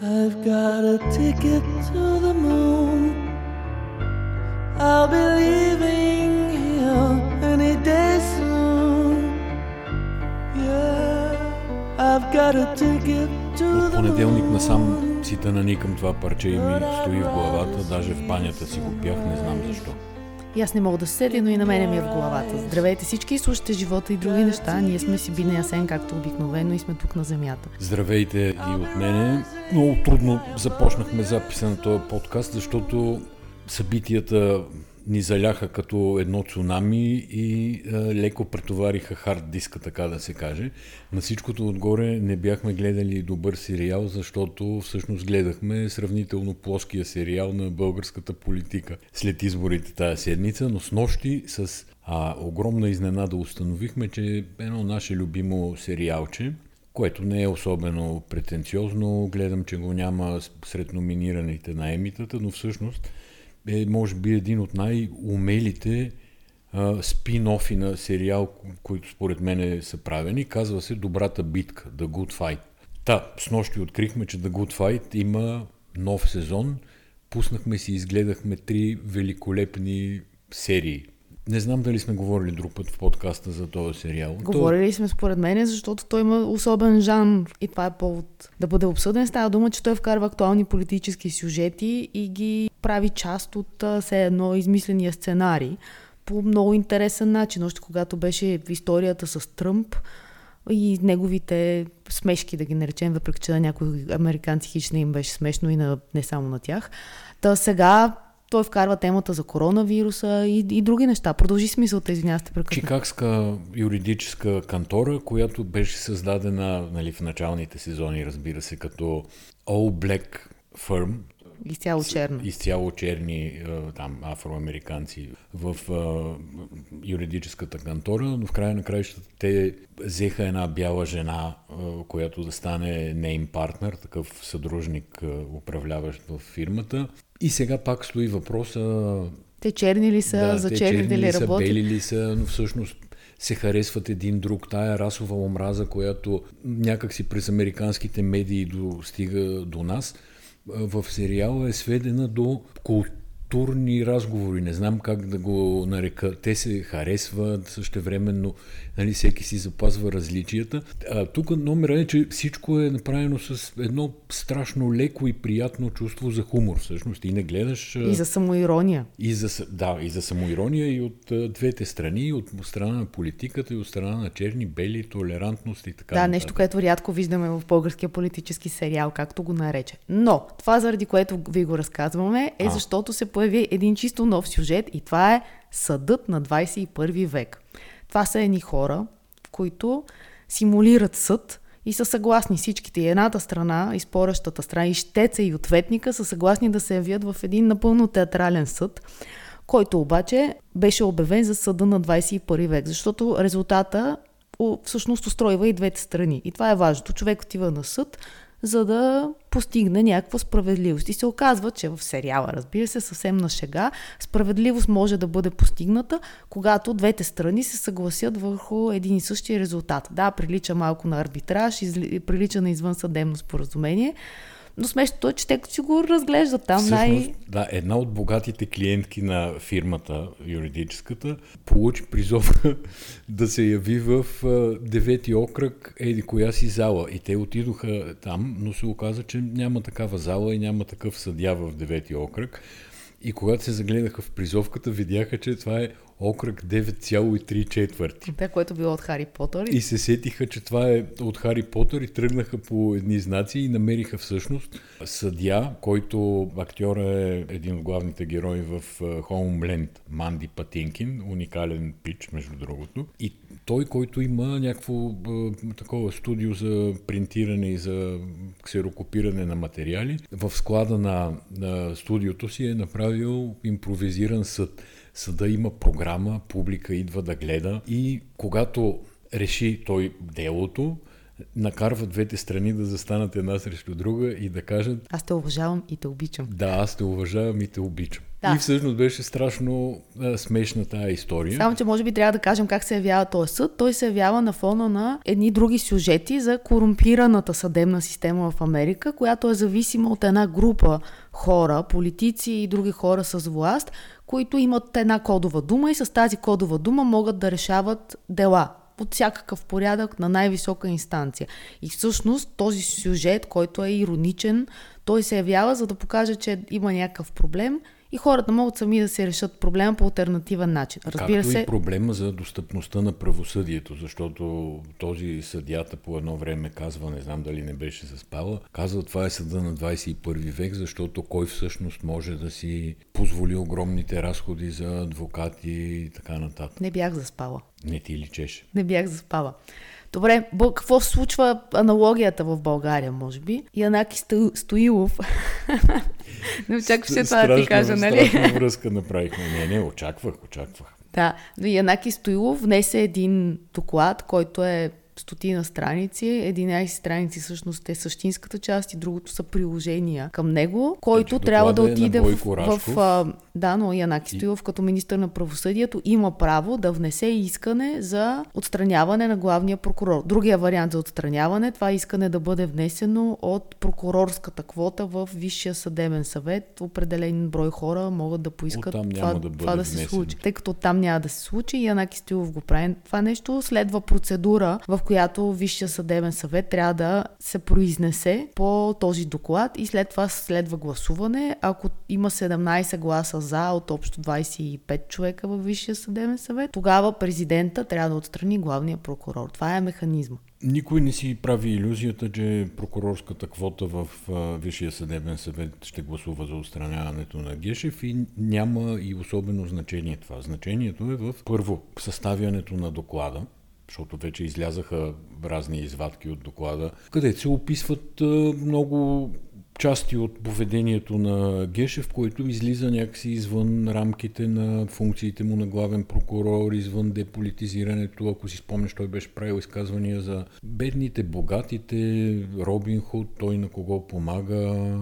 I've got a ticket to the moon. I'll be leaving here any day soon. Yeah, I've got a ticket to the понеделник moon. насам си наникам това парче и ми стои в главата, даже в банята си го пях, не знам защо. И аз не мога да се седя, но и на мене ми е в главата. Здравейте всички и слушате живота и други неща. Ние сме си Бина Ясен, както обикновено и сме тук на земята. Здравейте и от мене. Много трудно започнахме записа на този подкаст, защото събитията ни заляха като едно цунами и е, леко претовариха хард диска, така да се каже. На всичкото отгоре не бяхме гледали добър сериал, защото всъщност гледахме сравнително плоския сериал на българската политика след изборите тази седмица, но с нощи с а, огромна изненада установихме, че едно наше любимо сериалче, което не е особено претенциозно. Гледам, че го няма сред номинираните на емитата, но всъщност е, може би, един от най-умелите а, спин-офи на сериал, които според мен са правени. Казва се Добрата битка, The Good Fight. Та, с нощи открихме, че The Good Fight има нов сезон. Пуснахме си, изгледахме три великолепни серии. Не знам дали сме говорили друг път в подкаста за този сериал. То- Говорили сме според мен, защото той има особен жанр и това е повод да бъде обсъден. Става дума, че той вкарва актуални политически сюжети и ги прави част от все едно измисления сценарий по много интересен начин. Още когато беше в историята с Тръмп и неговите смешки, да ги наречем, въпреки че на някои американци хич не им беше смешно и на, не само на тях. Та сега той вкарва темата за коронавируса и, и други неща. Продължи смисълта, извинявам се, те прекъснах. Чикагска юридическа кантора, която беше създадена нали, в началните сезони, разбира се, като All Black Firm, Изцяло черно. изцяло черни там, афроамериканци в а, юридическата кантора, но в края на краищата те взеха една бяла жена, а, която да стане нейм партнер, такъв съдружник, а, управляващ в фирмата. И сега пак стои въпроса Те черни ли са, за те черните черни ли работят? бели ли са, но всъщност се харесват един друг. Тая расова омраза, която някакси през американските медии достига до нас, в сериала е сведена до културни разговори. Не знам как да го нарека. Те се харесват същевременно, нали, всеки си запазва различията. А, тук номера е, че всичко е направено с едно страшно леко и приятно чувство за хумор. Всъщност ти не гледаш... И за самоирония. и за, да, и за самоирония и от а, двете страни, и от страна на политиката, и от страна на черни, бели, толерантност и така. Да, нататък. нещо, което рядко виждаме в българския политически сериал, както го нарече. Но това, заради което ви го разказваме, е А. защото се появи един чисто нов сюжет и това е Съдът на 21 век. Това са едни хора, които симулират съд и са съгласни всичките. И едната страна, и спорещата страна, и щеца, и ответника са съгласни да се явят в един напълно театрален съд, който обаче беше обявен за съда на 21 век, защото резултата всъщност устройва и двете страни. И това е важното. Човек отива на съд, за да постигне някаква справедливост. И се оказва, че в сериала, разбира се, съвсем на шега, справедливост може да бъде постигната, когато двете страни се съгласят върху един и същия резултат. Да, прилича малко на арбитраж, прилича на извънсъдебно споразумение, но смешното е, че те си го разглеждат там Всъщност, най... да, една от богатите клиентки на фирмата, юридическата, получи призовка да се яви в девети окръг, еди коя си зала. И те отидоха там, но се оказа, че няма такава зала и няма такъв съдя в девети окръг. И когато се загледаха в призовката, видяха, че това е окръг 9,3 четвърти. Това, което било от Хари Потър. И се сетиха, че това е от Хари Потър и тръгнаха по едни знаци и намериха всъщност съдия, който актьора е един от главните герои в е, Homeland, Манди Патинкин, уникален пич, между другото. И той, който има някакво е, такова студио за принтиране и за ксерокопиране на материали, в склада на, на студиото си е направил импровизиран съд. Съда има програма, публика идва да гледа и когато реши той делото, накарва двете страни да застанат една срещу друга и да кажат Аз те уважавам и те обичам. да, аз те уважавам и те обичам. Да. И всъщност беше страшно а, смешна тази история. Само, че може би трябва да кажем как се явява този съд. Той се явява на фона на едни други сюжети за корумпираната съдебна система в Америка, която е зависима от една група хора, политици и други хора с власт, които имат една кодова дума и с тази кодова дума могат да решават дела от всякакъв порядък на най-висока инстанция. И всъщност този сюжет, който е ироничен, той се явява за да покаже, че има някакъв проблем и хората могат сами да се решат проблема по альтернативен начин. Разбира Както се, и проблема за достъпността на правосъдието, защото този съдята по едно време казва, не знам дали не беше заспала, казва това е съда на 21 век, защото кой всъщност може да си позволи огромните разходи за адвокати и така нататък. не бях заспала. Не ти личеше. Не бях заспала. Добре, какво случва аналогията в България, може би? Янаки Сто- Стоилов. не очакваше това да ти кажа, нали? Страшна връзка направихме. Не, не, очаквах, очаквах. Да, но Янаки Стоилов внесе един доклад, който е стотина страници. 11 страници всъщност е същинската част и другото са приложения към него, който Значи трябва да е отиде в, в, а, Да, но Янаки Стоилов като министър на правосъдието има право да внесе искане за отстраняване на главния прокурор. Другия вариант за отстраняване, това искане да бъде внесено от прокурорската квота в Висшия съдебен съвет. Определен брой хора могат да поискат Оттам това, да това да се случи. Тъй като там няма да се случи, Янаки Стоилов го прави това нещо. Следва процедура, в която Висшия съдебен съвет трябва да се произнесе по този доклад и след това следва гласуване. Ако има 17 гласа за от общо 25 човека във Висшия съдебен съвет, тогава президента трябва да отстрани главния прокурор. Това е механизма. Никой не си прави иллюзията, че прокурорската квота в Висшия съдебен съвет ще гласува за отстраняването на Гешев и няма и особено значение това. Значението е в първо съставянето на доклада, защото вече излязаха разни извадки от доклада, където се описват много части от поведението на Гешев, който излиза някакси извън рамките на функциите му на главен прокурор, извън деполитизирането. Ако си спомняш, той беше правил изказвания за бедните, богатите, Робин Худ, той на кого помага,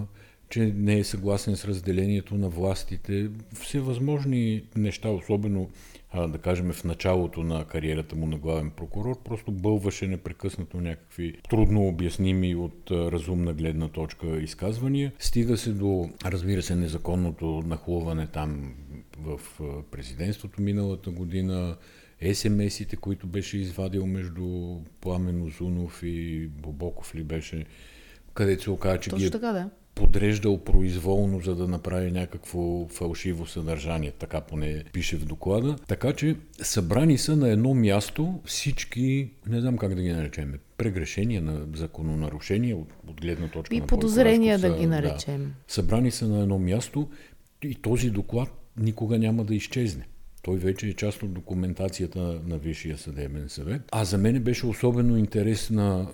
че не е съгласен с разделението на властите. Всевъзможни неща, особено да кажем в началото на кариерата му на главен прокурор, просто бълваше непрекъснато някакви трудно обясними от разумна гледна точка изказвания. Стига се до, разбира се, незаконното нахлуване там в президентството миналата година, СМС-ите, които беше извадил между Пламен Озунов и Бобоков ли беше, където се оказа, че ги Точно е така, да. Подреждал произволно, за да направи някакво фалшиво съдържание. Така поне пише в доклада. Така че събрани са на едно място всички, не знам как да ги наречем, прегрешения на закононарушения от, от гледна точка И на подозрения Рашков да са, ги наречем. събрани са на едно място и този доклад никога няма да изчезне. Той вече е част от документацията на Висшия съдебен съвет. А за мен беше особено интересна,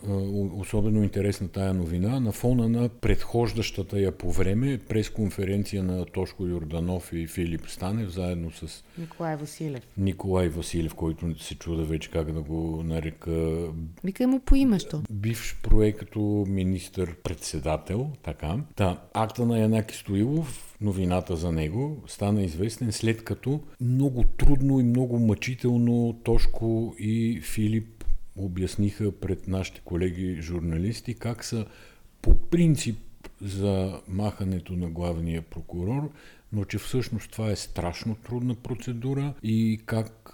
особено интересна тая новина на фона на предхождащата я по време пресконференция на Тошко Йорданов и Филип Станев, заедно с Николай Василев. Николай Василев, който се чуда вече как да го нарека Викай му по името. бивш проект като министър-председател, така. Та, акта на Янаки Стоилов, новината за него, стана известен след като много трудно и много мъчително Тошко и Филип обясниха пред нашите колеги журналисти как са по принцип за махането на главния прокурор, но че всъщност това е страшно трудна процедура и как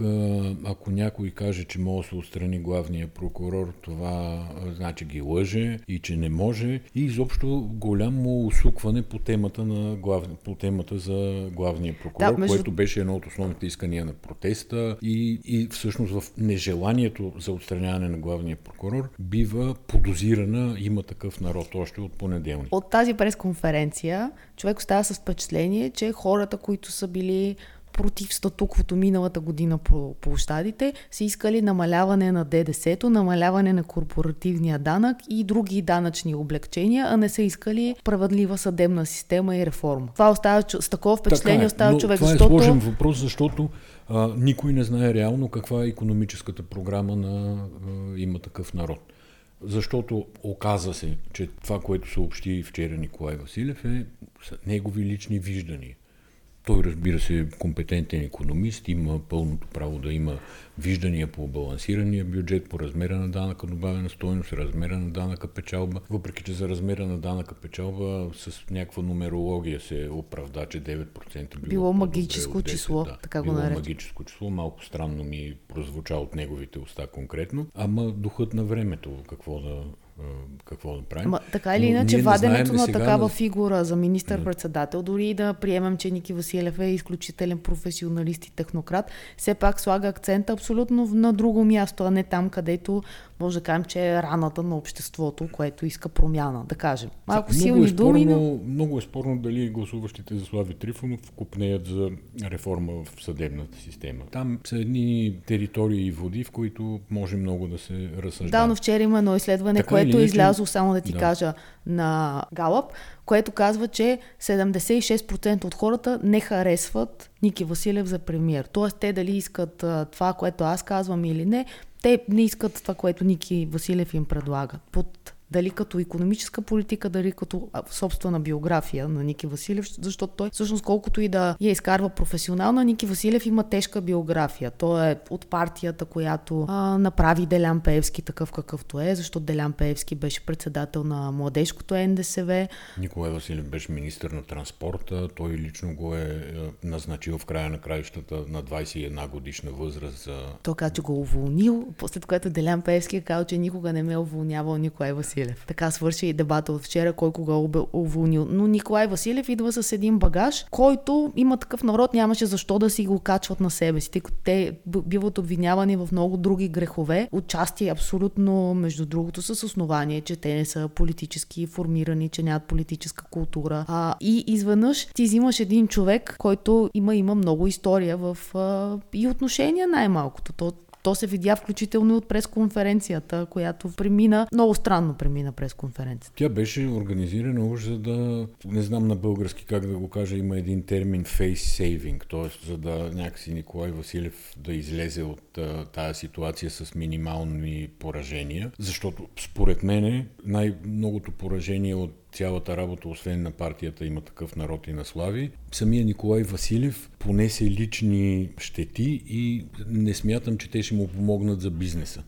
ако някой каже, че може да се отстрани главния прокурор, това значи ги лъже и че не може и изобщо голямо усукване по темата, на глав... по темата за главния прокурор, Да, между- което беше едно от основните искания на протеста и, и всъщност в нежеланието за отстраняване на главния прокурор бива подозирана, има такъв народ още от понеделник. От тази пресконференция човек остава с впечатление, че хората, които са били против статуквото миналата година по площадите, са искали намаляване на ДДС-то, намаляване на корпоративния данък и други данъчни облегчения, а не са искали справедлива съдебна система и реформа. Това остава с такова впечатление, Така е, остава човек, това защото... е сложен въпрос, защото а, никой не знае реално каква е економическата програма на а, има такъв народ. Защото оказа се, че това, което съобщи вчера Николай Василев е негови лични виждания. Той, разбира се, е компетентен економист, има пълното право да има виждания по балансирания бюджет, по размера на данъка добавена стоеност, размера на данъка печалба. Въпреки, че за размера на данъка печалба с някаква нумерология се оправда, че 9% било, било магическо 10, число, да, така го нарече. магическо число. Малко странно ми прозвуча от неговите уста конкретно. Ама духът на времето, какво да, какво да правим. Ама, така или иначе, ваденето на такава на- фигура за министър-председател, дори да приемем, че Ники Василев е изключителен професионалист и технократ, все пак слага акцента абсолютно на друго място, а не там, където може да кажем, че е раната на обществото, което иска промяна, да кажем. Малко много силни е думи, но... спорно, Много е спорно дали гласуващите за Слави Трифонов купнеят за реформа в съдебната система. Там са едни територии и води, в които може много да се разсъждава. Да, но вчера има едно изследване, Така или което е излязло, само да ти Да. кажа, на Галъп, което казва, че 76% от хората не харесват Ники Василев за премиер. Тоест, те дали искат това, което аз казвам или не, те не искат това, което Ники Василев им предлага. Под дали като економическа политика, дали като собствена биография на Ники Василев, защото той всъщност колкото и да я изкарва професионална, Ники Василев има тежка биография. Той е от партията, която а, направи Делян Пеевски такъв какъвто е, защото Делян Пеевски беше председател на младежкото НДСВ. Николай Василев беше министр на транспорта. Той лично го е е, назначил в края на краищата на 21 годишна възраст за Той каза, че го е уволнил, след което Делян Пеевски е казал, че никога не ме е уволнявал Николай Василев. Така свърши и дебата от вчера, кой кога е уволнил. Но Николай Василев идва с един багаж, който има такъв народ, нямаше защо да си го качват на себе си, тъй като те биват обвинявани в много други грехове. Участие абсолютно, между другото, с основание, че те не са политически формирани, че нямат политическа култура. А, и изведнъж ти взимаш един човек, който има, има много история в а, и отношения най-малкото. То, то се видя включително от пресконференцията, която премина, много странно премина пресконференцията. Тя беше организирана уж за да, не знам на български как да го кажа, има един термин face saving, т.е. за да някакси Николай Василев да излезе от тая ситуация с минимални поражения, защото според мене най-многото поражение от цялата работа, освен на партията има такъв народ и на Слави. Самия Николай Василев понесе лични щети и не смятам, че те ще му помогнат за бизнеса.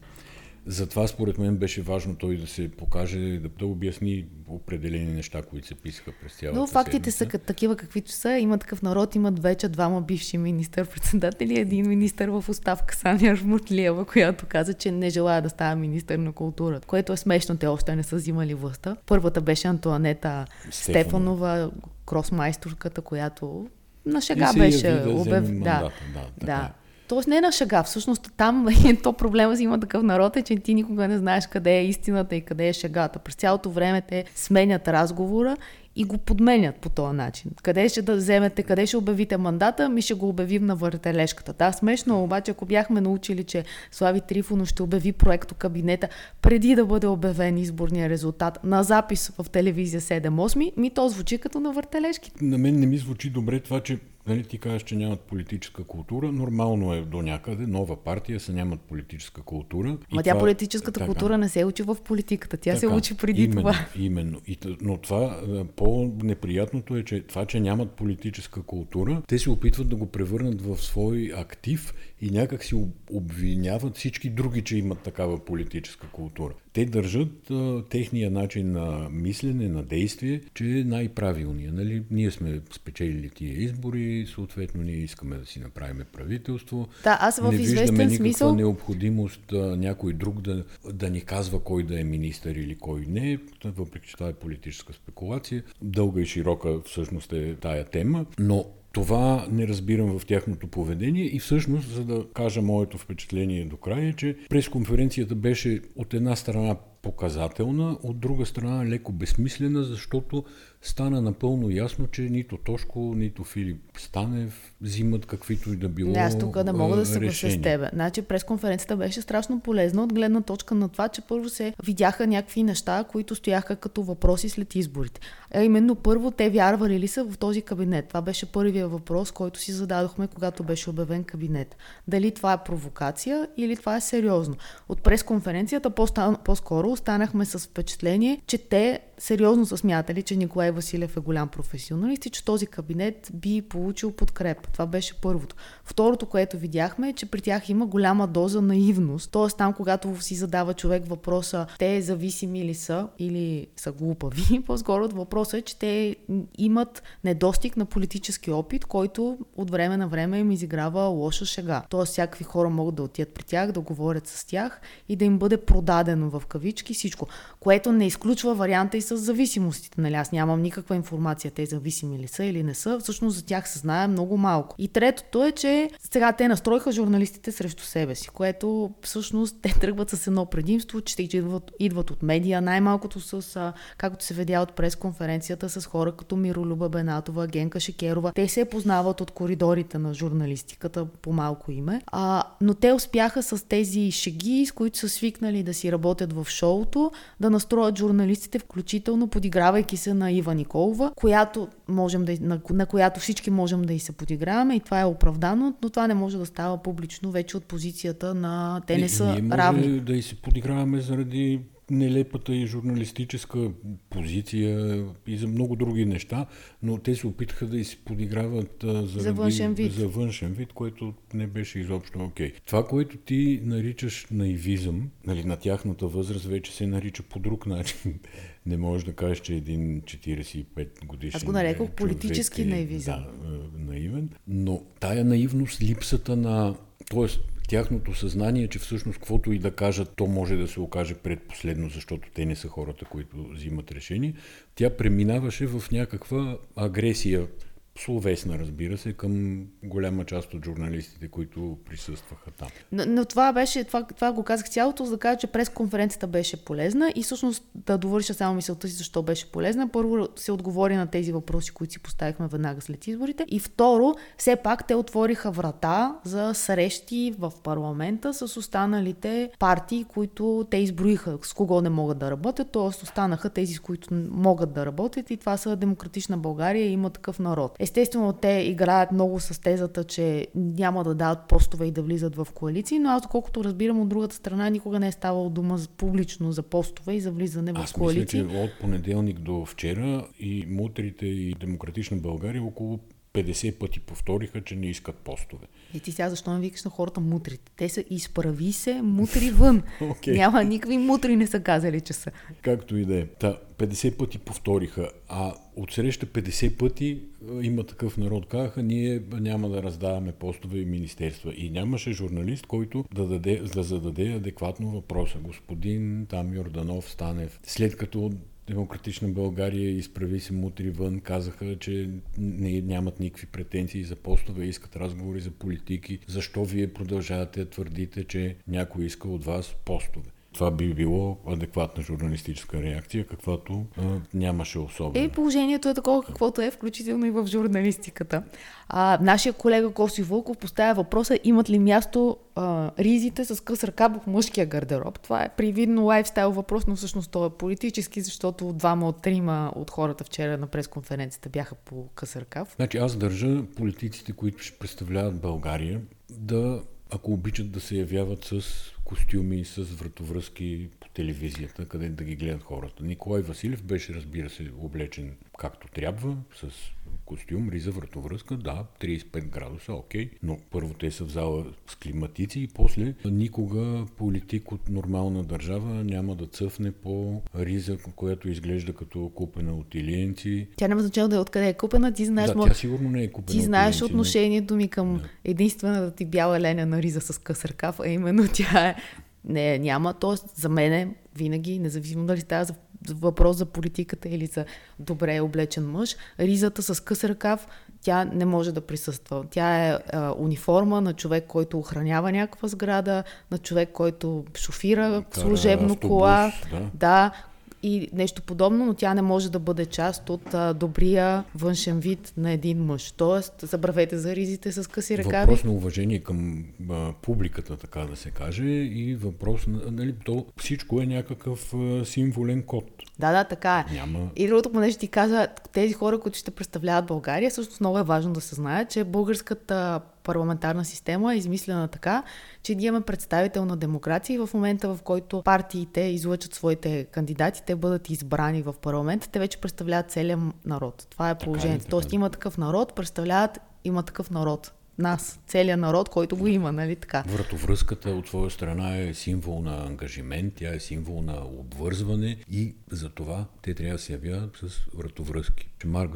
Затова според мен беше важно той да се покаже, да, да обясни определени неща, които се писаха през цялата Но фактите са седмица. като такива каквито са. Има такъв народ, имат вече двама бивши министър-председатели, един министър в оставка, Саня Жмуртлиева, която каза, че не желая да става министър на културата, което е смешно, те още не са взимали властта. Първата беше Антуанета Стефанова. Стефанова, кросмайсторката, която на шега беше да обяв... Да, мандата, да, да. Е. Тоест не на шега. Всъщност там то проблема си има такъв народ е, че ти никога не знаеш къде е истината и къде е шегата. През цялото време те сменят разговора и го подменят по този начин. Къде ще да вземете, къде ще обявите мандата, ми ще го обявим на въртележката. Да, смешно, е, обаче ако бяхме научили, че Слави Трифонов ще обяви проекто кабинета преди да бъде обявен изборния резултат на запис в телевизия 7-8, ми то звучи като на въртележките. На мен не ми звучи добре това, че нали, ти кажеш, че нямат политическа култура. Нормално е до някъде. Нова партия са нямат политическа култура. Ма тя политическата така. култура не се учи в политиката. Тя се Така, учи преди именно, това. Именно. И, но това а, по-неприятното е, че това, че нямат политическа култура, те се опитват да го превърнат в свой актив и някак си об- обвиняват всички други, че имат такава политическа култура. Те държат а, техния начин на мислене, на действие, че е най-правилният. Нали? Ние сме спечелили тия избори, съответно ние искаме да си направим правителство. Да, аз в не виждаме никаква смисъл- необходимост а, някой друг да, да ни казва кой да е министър или кой не, въпреки че това е политическа спекулация. Дълга и широка всъщност е тая тема, но това не разбирам в тяхното поведение и всъщност, за да кажа моето впечатление до края, е, че пресконференцията беше от една страна показателна, от друга страна леко безсмислена, защото стана напълно ясно, че нито Тошко, нито Филип Станев взимат каквито и да било аз тук не мога да се съглася с тебе. Значи пресконференцията беше страшно полезна от гледна точка на това, че първо се видяха някакви неща, които стояха като въпроси след изборите. А именно първо те вярвали ли са в този кабинет? Това беше първия въпрос, който си зададохме, когато беше обявен кабинет. Дали това е провокация или това е сериозно? От пресконференцията по-скоро останахме с впечатление, че те сериозно са смятали, че Николай Василев е голям професионалист и че този кабинет би получил подкрепа. Това беше първото. Второто, което видяхме е, че при тях има голяма доза наивност. Тоест там, когато си задава човек въпроса, те зависими ли са или са глупави, по-скоро въпросът е, че те имат недостиг на политически опит, който от време на време им изиграва лоша шега. Тоест всякакви хора могат да отидат при тях, да говорят с тях и да им бъде продадено в кавички всичко, което не изключва варианта и с зависимостите. Нали? Аз нямам никаква информация те зависими ли са или не са. Всъщност за тях се знае много малко. И третото е, че сега те настроиха журналистите срещу себе си, което всъщност те тръгват с едно предимство, че те идват, идват от медия, най-малкото с, както се видя от пресконференцията, с хора като Миролюба Бенатова, Генка Шекерова. Те се познават от коридорите на журналистиката по малко име. А, но те успяха с тези шеги, с които са свикнали да си работят в шоуто, да настроят журналистите, включително подигравайки се на Ива Николова, която можем да, на, на която всички можем да и се подиграваме и това е оправдано, но това не може да става публично вече от позицията на те не са ние равни. да и се подиграваме заради нелепата и журналистическа позиция и за много други неща, но те се опитаха да и се подиграват заради, За външен вид. за външен вид, което не беше изобщо окей. Okay. Това, което ти наричаш наивизъм, нали, на тяхната възраст вече се нарича по друг начин. Не можеш да кажеш, че един 45 годишен Аз го нарекох политически е, наивизъм. Да, е, наивен, но тая наивност, липсата на... Тоест, тяхното съзнание, че всъщност каквото и да кажат, то може да се окаже предпоследно, защото те не са хората, които взимат решение, тя преминаваше в някаква агресия словесна, разбира се, към голяма част от журналистите, които присъстваха там. Но, но това беше, това, това го казах цялото, за да кажа, че през конференцията беше полезна и всъщност да довърша само мисълта си защо беше полезна. Първо се отговори на тези въпроси, които си поставихме веднага след изборите. И второ, все пак те отвориха врата за срещи в парламента с останалите партии, които те изброиха с кого не могат да работят, т.е. останаха тези, с които могат да работят и това са Демократична България и има такъв народ. Естествено, те играят много с тезата, че няма да дават постове и да влизат в коалиции, но аз, доколкото разбирам от другата страна, никога не е ставало дума за, публично за постове и за влизане в Аз коалиции. мисля, че от понеделник до вчера и мутрите и Демократична България около 50 пъти повториха, че не искат постове. И ти сега защо не викаш на хората мутрите? Те са изправи се, мутри вън. Окей. Няма никакви мутри не са казали, че са. Както и да е. Та, 50 пъти повториха, а от среща 50 пъти има такъв народ. Казаха, ние няма да раздаваме постове и министерства. И нямаше журналист, който да, даде, да зададе адекватно въпроса. Господин там Йорданов Станев, след като Демократична България изправи се мутри вън, казаха, че не, нямат никакви претенции за постове, искат разговори за политики. Защо вие продължавате да твърдите, че някой иска от вас постове? Това би било адекватна журналистическа реакция, каквато а, нямаше особено. Е, положението е такова, каквото е, включително и в журналистиката. А, нашия колега Коси Вълков поставя въпроса, имат ли място а, ризите с къс ръка в мъжкия гардероб. Това е привидно лайфстайл въпрос, но всъщност той е политически, защото двама от трима от хората вчера на пресконференцията бяха по къс ръкав. Значи аз държа политиците, които ще представляват България, да, ако обичат да се явяват с костюми, с вратовръзки по телевизията, къде да ги гледат хората. Николай Василев беше, разбира се, облечен както трябва, с костюм, риза, вратовръзка, да, 35 градуса, окей, но първо те са в зала с климатици и после никога политик от нормална държава няма да цъфне по риза, която изглежда като купена от илиенци. Тя няма значение да е откъде е купена, ти знаеш, да, мо- тя сигурно не е купена ти от знаеш илиенци, отношението ми към Да. единствената ти бяла леня на риза с къс ръкав, а именно тя е не, няма. Тоест, за мен винаги, независимо дали става за въпрос за политиката или за добре облечен мъж, ризата с къс ръкав, тя не може да присъства. Тя е а, униформа на човек, който охранява някаква сграда, на човек, който шофира Кара служебно автобус, кола, да. да, и нещо подобно, но тя не може да бъде част от а, добрия външен вид на един мъж. Тоест, забравете за ризите с къси ръкави. Въпрос на уважение към а, публиката, така да се каже, и въпрос на... Нали, то всичко е някакъв а, символен код. Да, да, така е. Няма... И другото, понеже ти каза, тези хора, които ще представляват България, също много е важно да се знае, че българската парламентарна система е измислена така, че ние имаме представителна демокрация и в момента, в който партиите излъчат своите кандидати, те бъдат избрани в парламента, те вече представляват целият народ. Това е положението. Тоест има такъв народ, представляват има такъв народ нас, целият народ, който го има, нали така? Вратовръзката от твоя страна е символ на ангажимент, тя е символ на обвързване и за това те трябва да се явяват с вратовръзки. Марк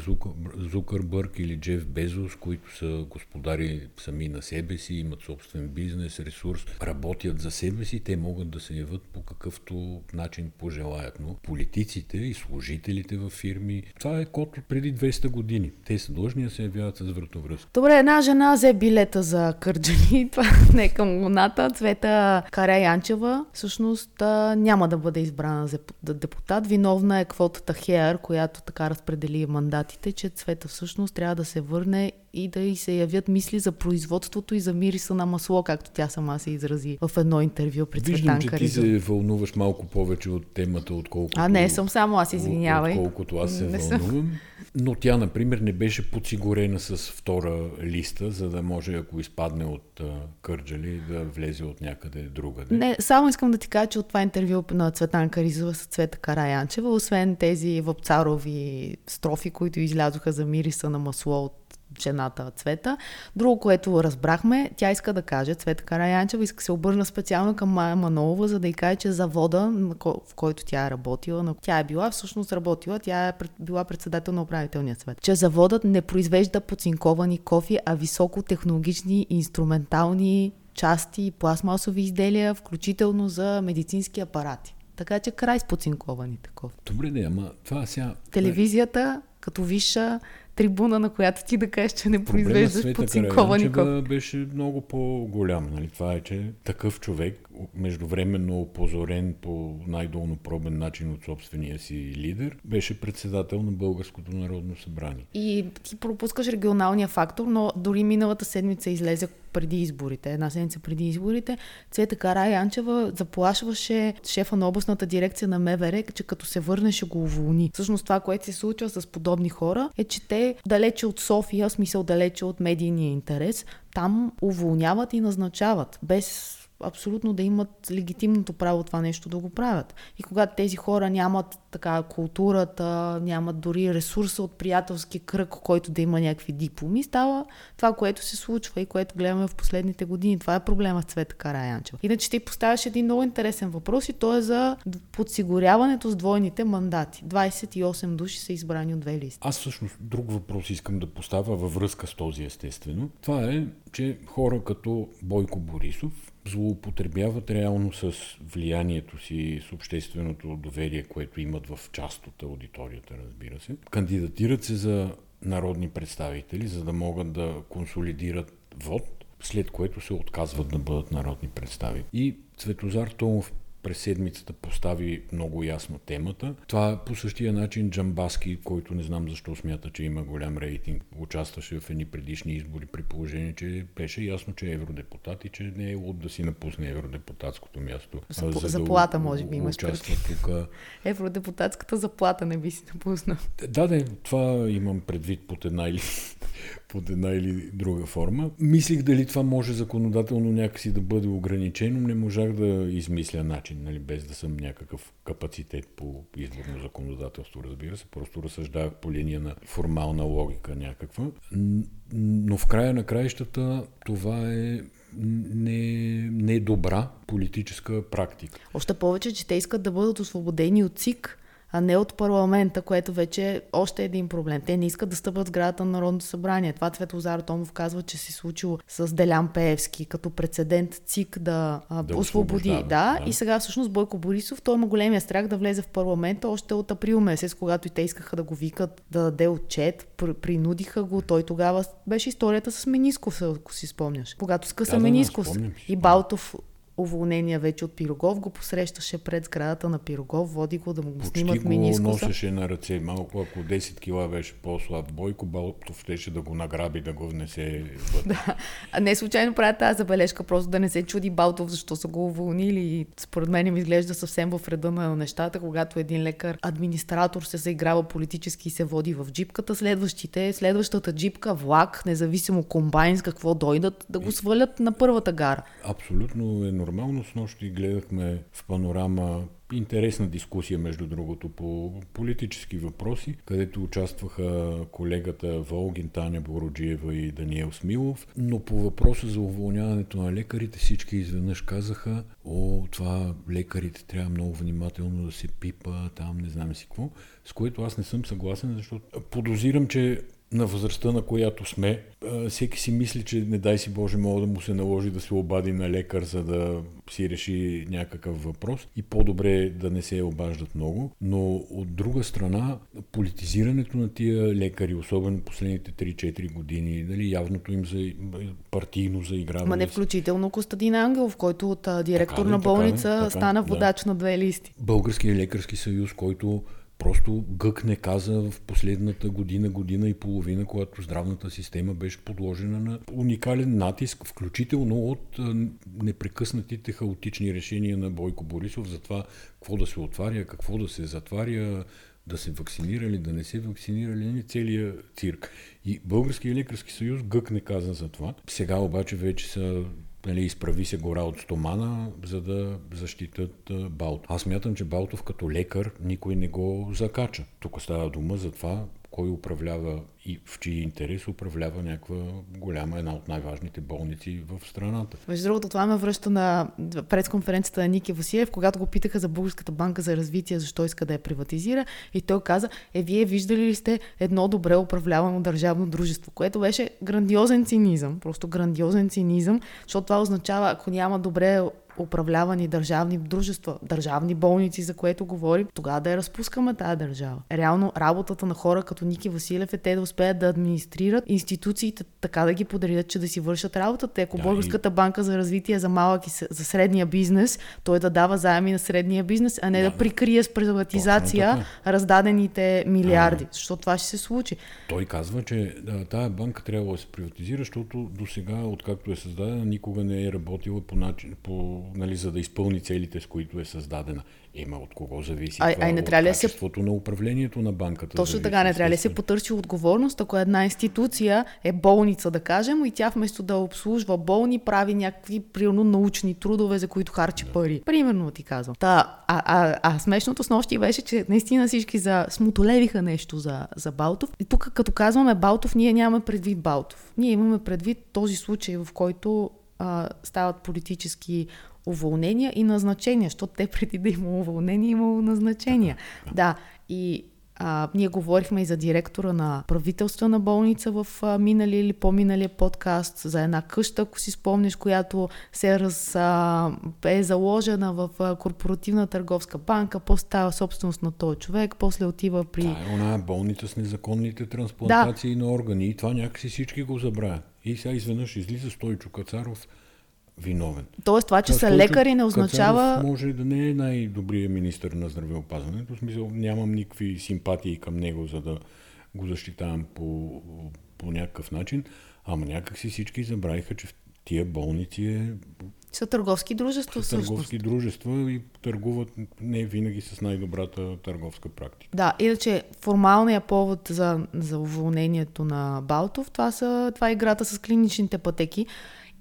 Зукърбърг или Джеф Безос, които са господари сами на себе си, имат собствен бизнес, ресурс, работят за себе си, те могат да се явят по какъвто начин пожелаят. Но политиците и служителите в фирми, това е код от преди 200 години. Те са длъжни да се явяват с вратовръзка. Добре, една жена взе билета за Кърджани, това не е към луната. Цвета Караянчева всъщност няма да бъде избрана за депутат. Виновна е квотата Хеер, която така разпредели мандатите, че Цвета всъщност трябва да се върне и да й се явят мисли за производството и за мириса на масло, както тя сама се изрази в едно интервю при Виждам, Цветан че ти се вълнуваш малко повече от темата, отколкото... А, не, съм само аз, извинявай. Отколкото аз се не вълнувам. Съм. Но тя, например, не беше подсигурена с втора листа, за да може, ако изпадне от Кърджали, да влезе от някъде другаде. Не, само искам да ти кажа, че от това интервю на Цветан Каризова с Цвета Караянчева, освен тези въпцарови строфи, които излязоха за мириса на масло от жената Цвета. Друго, което разбрахме, тя иска да каже, Цвета Караянчева иска се обърна специално към Майя Манолова, за да й каже, че завода, в който тя е работила, тя е била всъщност работила, тя е била председател на управителния свет, че заводът не произвежда поцинковани кофи, а високотехнологични инструментални части и пластмасови изделия, включително за медицински апарати. Така че край с поцинкованите кофи. Добре, не, ама това сега... Телевизията, като виша трибуна, на която ти да кажеш, че не произвеждаш подсинковани кофи. беше много по-голям. Нали? Това е, че такъв човек, междувременно опозорен по най-долнопробен начин от собствения си лидер, беше председател на Българското народно събрание. И ти пропускаш регионалния фактор, но дори миналата седмица излезе преди изборите, една седмица преди изборите, Цвета Караянчева заплашваше шефа на областната дирекция на МВР, че като се върне ще го уволни. Всъщност това, което се случва с подобни хора, е, че те далече от София, смисъл далече от медийния интерес, там уволняват и назначават, без абсолютно да имат легитимното право това нещо да го правят. И когато тези хора нямат така културата, нямат дори ресурса от приятелски кръг, който да има някакви дипломи, става това, което се случва и което гледаме в последните години. Това е проблема с Цвета Караянчева. Иначе ти поставяш един много интересен въпрос и то е за подсигуряването с двойните мандати. 28 души са избрани от две листи. Аз всъщност друг въпрос искам да поставя във връзка с този естествено. Това е, че хора като Бойко Борисов злоупотребяват реално с влиянието си, с общественото доверие, което имат в част от аудиторията, разбира се. Кандидатират се за народни представители, за да могат да консолидират вод, след което се отказват да бъдат народни представители. И Цветозар Томов през седмицата постави много ясно темата. Това е по същия начин Джамбаски, който не знам защо смята, че има голям рейтинг, участваше в едни предишни избори при положение, че беше ясно, че е евродепутат и че не е луд да си напусне евродепутатското място. За, за заплата, да може би, имаш участва тук. Евродепутатската заплата не би си напуснал. Да, да, това имам предвид под една или под една или друга форма. Мислих дали това може законодателно някакси да бъде ограничено, не можах да измисля начин, нали, без да съм някакъв капацитет по изборно законодателство, разбира се. Просто разсъждавах по линия на формална логика някаква. Но в края на краищата това е не, не добра политическа практика. Още повече, че те искат да бъдат освободени от ЦИК а не от парламента, което вече е още един проблем. Те не искат да стъпат сградата на Народното събрание. Това Цветозар Томов казва, че се случило с Делян Пеевски като прецедент ЦИК да, да освободи. Да, да, и сега всъщност Бойко Борисов, той има големия страх да влезе в парламента още от април месец, когато и те искаха да го викат да даде отчет, принудиха го. Той тогава беше историята с Менисков, ако си спомняш. Когато скъса да, Менисков да, и Балтов уволнения вече от Пирогов, го посрещаше пред сградата на Пирогов, води го да му го Почти снимат го минискуса. носеше на ръце. Малко, ако 10 кила беше по-слаб Бойко, Балтов щеше да го награби, да го внесе вътре. А не случайно правя тази забележка, просто да не се чуди Балтов, защо са го уволнили. Според мен ми изглежда съвсем в реда на нещата, когато един лекар, администратор се заиграва политически и се води в джипката, следващите, следващата джипка, влак, независимо комбайн с какво дойдат, да го свалят на първата гара. Абсолютно е нормално. С нощи гледахме в панорама интересна дискусия, между другото, по политически въпроси, където участваха колегата Волгин, Таня Бороджиева и Даниел Смилов. Но по въпроса за уволняването на лекарите всички изведнъж казаха, о, това лекарите трябва много внимателно да се пипа, там не знам си какво, с което аз не съм съгласен, защото подозирам, че на възрастта, на която сме, всеки си мисли, че не дай си Боже, мога да му се наложи да се обади на лекар, за да си реши някакъв въпрос и по-добре да не се обаждат много. Но от друга страна, политизирането на тия лекари, особено последните 3-4 години, нали, явното им за партийно заиграване. Ма не включително Костадин Ангелов, който от директор Така да, на така да, болница така, стана да. водач на две листи. Българския лекарски съюз, който просто гък не каза в последната година, година и половина, когато здравната система беше подложена на уникален натиск, включително от непрекъснатите хаотични решения на Бойко Борисов за това какво да се отваря, какво да се затваря, да се вакцинирали, да не се вакцинирали, не целият цирк. И Българския лекарски съюз гък не каза за това. Сега обаче вече са нали, изправи се гора от стомана, за да защитат Балтов. Аз мятам, че Балтов като лекар никой не го закача. Тук става дума за това, кой управлява и в чий интерес управлява някаква голяма, една от най-важните болници в страната. Между другото, това ме връща на пресконференцията на Ники Василев, когато го питаха за Българската банка за развитие, защо иска да я приватизира. И той каза, е, вие виждали ли сте едно добре управлявано държавно дружество, което беше грандиозен цинизъм, просто грандиозен цинизъм, защото това означава, ако няма добре управлявани държавни дружества, държавни болници, за което говорим, тогава да я разпускаме тази държава. Реално работата на хора като Ники Василев е те да успеят да администрират институциите така да ги подредят, че да си вършат работата. Ако Да, да, и- Българската банка за развитие е за малък и за средния бизнес, той да дава заеми на средния бизнес, а не да, Да. прикрие с приватизация раздадените милиарди. Защото това ще се случи. Той казва, че да, тая банка трябва да се приватизира, защото до сега, откакто е създадена, никога не е работила по начин, по, нали, за да изпълни целите, с които е създадена. Ема от кого зависи Ай- това? ай, не трябва да се- качеството на управлението на банката. Точно зависи, така, не трябва ли да се потърси отговорност, ако една институция е болница, да кажем, и тя вместо да обслужва болни, прави някакви, примерно, научни трудове, за които харчи пари. Примерно ти казвам. Та, а, а, а смешното с нощи беше, че наистина всички за, смутолевиха нещо за, за Балтов. И тук, като казваме Балтов, ние нямаме предвид Балтов. Ние имаме предвид този случай, в който а, стават политически уволнения и назначения, защото те преди да има уволнение, имало назначения. Да, и а, ние говорихме и за директора на правителствена болница в а, минали или по-миналия подкаст, за една къща, ако си спомниш, която се раз, а, е заложена в а, корпоративна търговска банка, после става собственост на този човек, после отива при... Това е она болница с незаконните трансплантации на органи и това някакси всички го забравят. И сега изведнъж излиза Стойчо Кацаров виновен. Тоест това, че Та са Стойчо лекари не означава... Кацаров може да не е най-добрият министр на здравеопазването. В смисъл нямам никакви симпатии към него, за да го защитавам по, по някакъв начин. Ама някак си всички забравиха, че в тия болници е Са търговски дружества са всъщност. търговски дружества и търгуват не винаги с най-добрата търговска практика. Да, иначе формалният повод за, за уволнението на Балтов, това, са, това е играта с клиничните пътеки.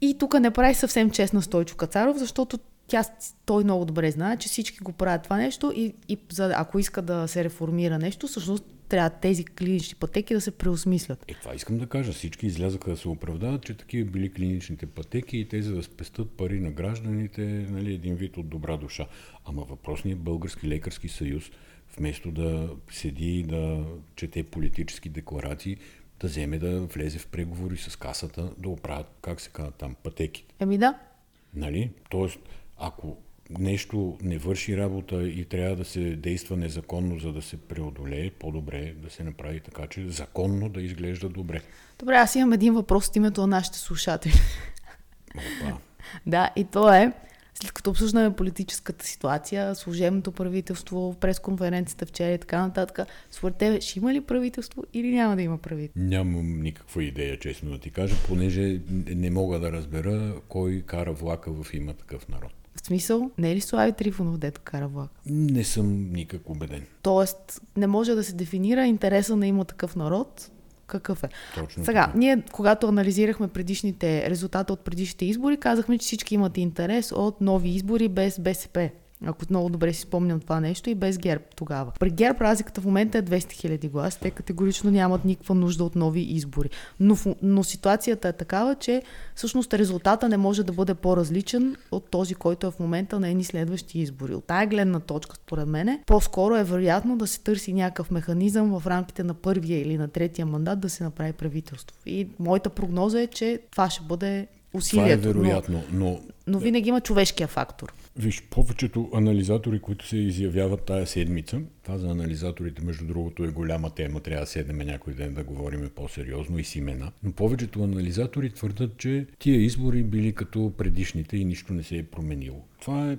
И тук не прави съвсем честна Стойчо Кацаров, защото тя, той много добре знае, че всички го правят това нещо и, и за, ако иска да се реформира нещо, всъщност трябва тези клинични пътеки да се преосмислят. Е, това искам да кажа. Всички излязаха да се оправдават, че такива били клиничните пътеки и те за да спестат пари на гражданите, нали, един вид от добра душа. Ама въпросният български лекарски съюз, вместо да седи и да чете политически декларации, да вземе да влезе в преговори с касата, да оправят, как се казва там, пътеките. Еми да, Нали? Тоест, ако нещо не върши работа и трябва да се действа незаконно, за да се преодолее, по-добре да се направи така, че законно да изглежда добре. добре, аз имам един въпрос от името на нашите слушатели. Опа. Да, и то е, след като обсъждаме политическата ситуация, служебното правителство, пресконференцията вчера и така нататък, според тебе ще има ли правителство или няма да има правителство? Нямам никаква идея, честно да ти кажа, понеже не мога да разбера кой кара влака в има такъв народ. В смисъл, не е ли Слави Трифонов, дето кара влак? Не съм никак убеден. Тоест, не може да се дефинира интереса на има такъв народ, какъв е. Точно Сега, така. ние, когато анализирахме предишните резултата от предишните избори, казахме, че всички имат интерес от нови избори без БСП. Ако много добре си спомням това нещо и без ГЕРБ тогава. При ГЕРБ разликата в момента е 200 000 глас. Те категорично нямат никаква нужда от нови избори. Но, но ситуацията е такава, че всъщност резултата не може да бъде по-различен от този, който е в момента на едни следващи избори. От тая гледна точка, според мен, по-скоро е вероятно да се търси някакъв механизъм в рамките на първия или на третия мандат да се направи правителство. И моята прогноза е, че това ще бъде Това е усилието. вероятно, но Но, но винаги има човешкия фактор. Виж, повечето анализатори, които се изявяват тая седмица, това за анализаторите, между другото, е голяма тема, трябва да седнем някой ден да говорим по-сериозно и с имена, но повечето анализатори твърдат, че тия избори били като предишните и нищо не се е променило. Това е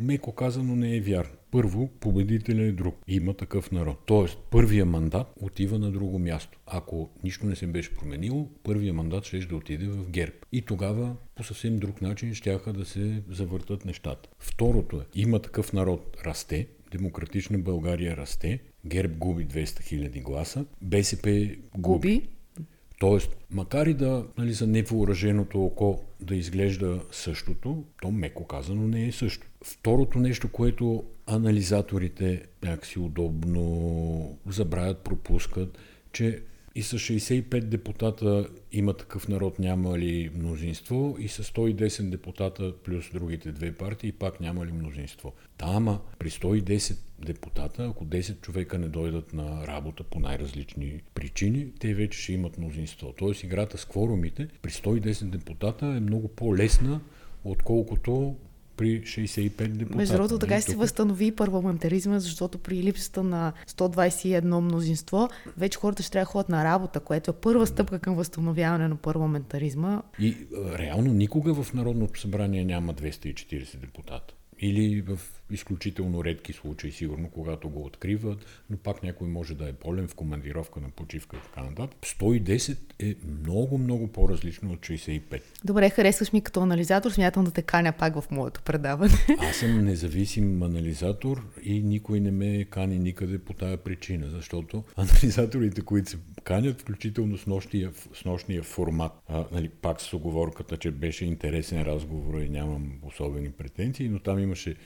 меко казано не е вярно. Първо, победителя е друг. Има такъв народ. Тоест, първия мандат отива на друго място. Ако нищо не се беше променило, първия мандат ще да отиде в ГЕРБ. И тогава по съвсем друг начин щяха да се завъртат нещата. Второто е, има такъв народ, расте, Демократична България расте, ГЕРБ губи 200 000 гласа, БСП губи. Губи. Тоест, макар и да нали, за невъоръженото око да изглежда същото, то меко казано не е също. Второто нещо, което анализаторите някакси удобно забравят, пропускат, че и с 65 депутата има такъв народ, няма ли мнозинство, и с 110 депутата плюс другите две партии пак няма ли мнозинство. Да, ама при 110 депутата, ако 10 човека не дойдат на работа по най-различни причини, те вече ще имат мнозинство. Тоест играта с кворумите при 110 депутата е много по-лесна, отколкото при 65 депутата. Между другото, така Тук- възстанови парламентаризма, защото при липсата на 121 мнозинство, вече хората ще трябва да ходят на работа, което е първа стъпка към възстановяване на парламентаризма. И реално никога в Народното събрание няма 240 депутата. Или в изключително редки случаи, сигурно, когато го откриват, но пак някой може да е болен в командировка на почивка и така нататък. 110 е много, много по-различно от 65. Добре, харесваш ми като анализатор, смятам да те каня пак в моето предаване. Аз съм независим анализатор и никой не ме кани никъде по тая причина, защото анализаторите, които се канят, включително с нощния, с нощния формат, а, нали, пак с оговорката, че беше интересен разговор и нямам особени претенции, но там имаше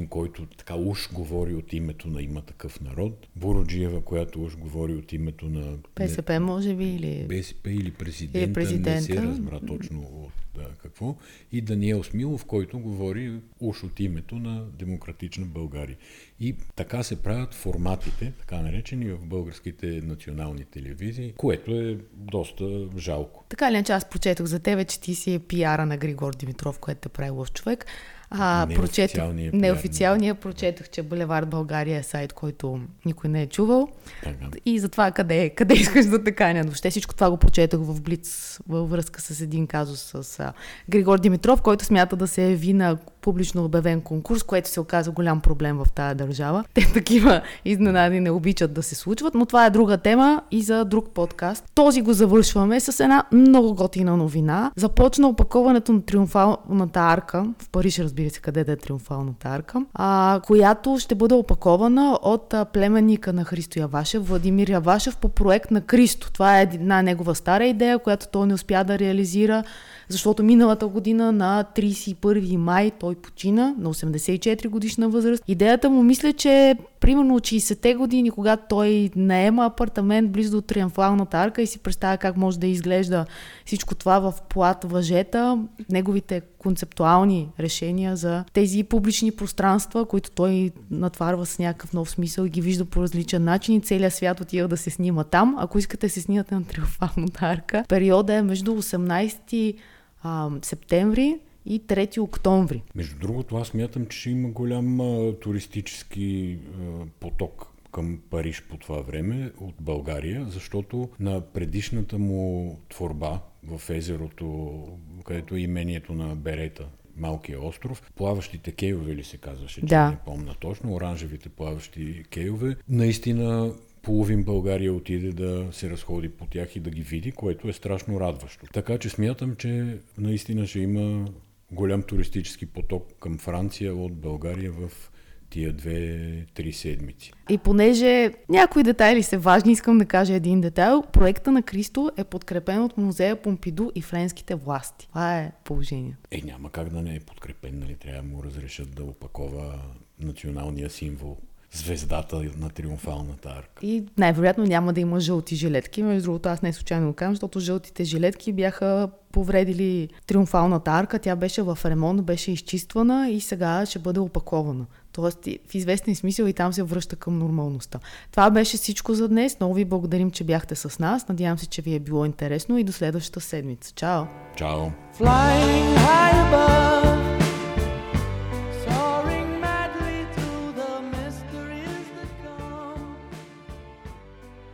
Волгин, който така уж говори от името на има такъв народ, Бороджиева, която уж говори от името на БСП, може би, или... БСП или президента, Или не се президента. разбра точно от да, какво. И Даниел Смилов, който говори уж от името на Демократична България. И така се правят форматите, така наречени в българските национални телевизии, което е доста жалко. Така ли, иначе аз прочетох за тебе, че ти си пиара на Григор Димитров, което те прави лъв човек. А, прочетох, Неофициалния пиар. неофициалния прочетох, че Булевард България е сайт, който никой не е чувал. Така. И затова къде, къде искаш да те каня? Въобще всичко това го прочетох в Блиц във връзка с един казус с а, Григор Димитров, който смята да се яви на публично обявен конкурс, което се оказа голям проблем в тая държава. Те такива изненади не обичат да се случват, но това е друга тема и за друг подкаст. Този го завършваме с една много готина новина. Започна опаковането на триумфалната арка в Париж, разбира се, къде да е триумфалната арка, а, която ще бъде опакована от племенника на Христо Явашев, Владимир Явашев, по проект на Кристо. Това е една негова стара идея, която той не успя да реализира, защото миналата година на 31 май той почина на 84 годишна възраст. Идеята му мисля, че примерно от 60-те години, когато той наема апартамент близо до Триумфалната арка и си представя как може да изглежда всичко това в плат въжета, неговите концептуални решения за тези публични пространства, които той натварва с някакъв нов смисъл и ги вижда по различен начин и целият свят отива да се снима там. Ако искате се снимате на Триумфалната арка, периода е между 18 а, септември и 3 октомври. Между другото, аз мятам, че ще има голям а, туристически а, поток към Париж по това време от България, защото на предишната му творба в езерото, където е имението на Берета, малкия остров. Плаващите кейове ли се казваше, че Да. не помна точно, оранжевите плаващи кейове. Наистина половин България отиде да се разходи по тях и да ги види, което е страшно радващо. Така че смятам, че наистина ще има голям туристически поток към Франция от България в тия две-три седмици. И понеже някои детайли са важни, искам да кажа един детайл. Проекта на Кристо е подкрепен от музея Помпиду и френските власти. Това е положението. Е, няма как да не е подкрепен, нали? Трябва да му разрешат да опакова националния символ. Звездата на триумфалната арка. И най-вероятно няма да има жълти жилетки. Между другото, аз не случайно го казвам, защото жълтите жилетки бяха повредили триумфалната арка. Тя беше в ремонт, беше изчиствана и сега ще бъде опакована. Тоест, в известен смисъл и там се връща към нормалността. Това беше всичко за днес. Много ви благодарим, че бяхте с нас. Надявам се, че ви е било интересно и до следващата седмица. Чао! Чао! Flying high above